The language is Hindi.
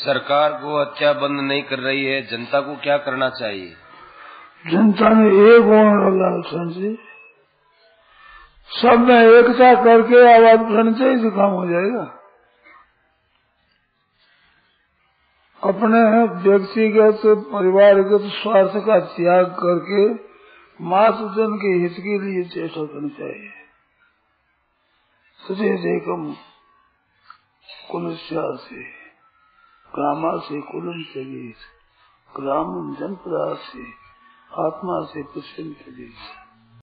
सरकार को हत्या बंद नहीं कर रही है, जनता को क्या करना चाहिए? जनता में एक होने संजय सब में एकता करके आवाज़ उठानी चाहिए काम हो जाएगा। अपने व्यक्तिगत परिवारगत स्वार्थ का त्याग करके मास जन के हित के लिए चेष्टा करनी चाहिए। सचेदेकम कुल से ग्रामा से कुलम से ग्राम जनपदा से आत्मा से प्रसन्न लिए।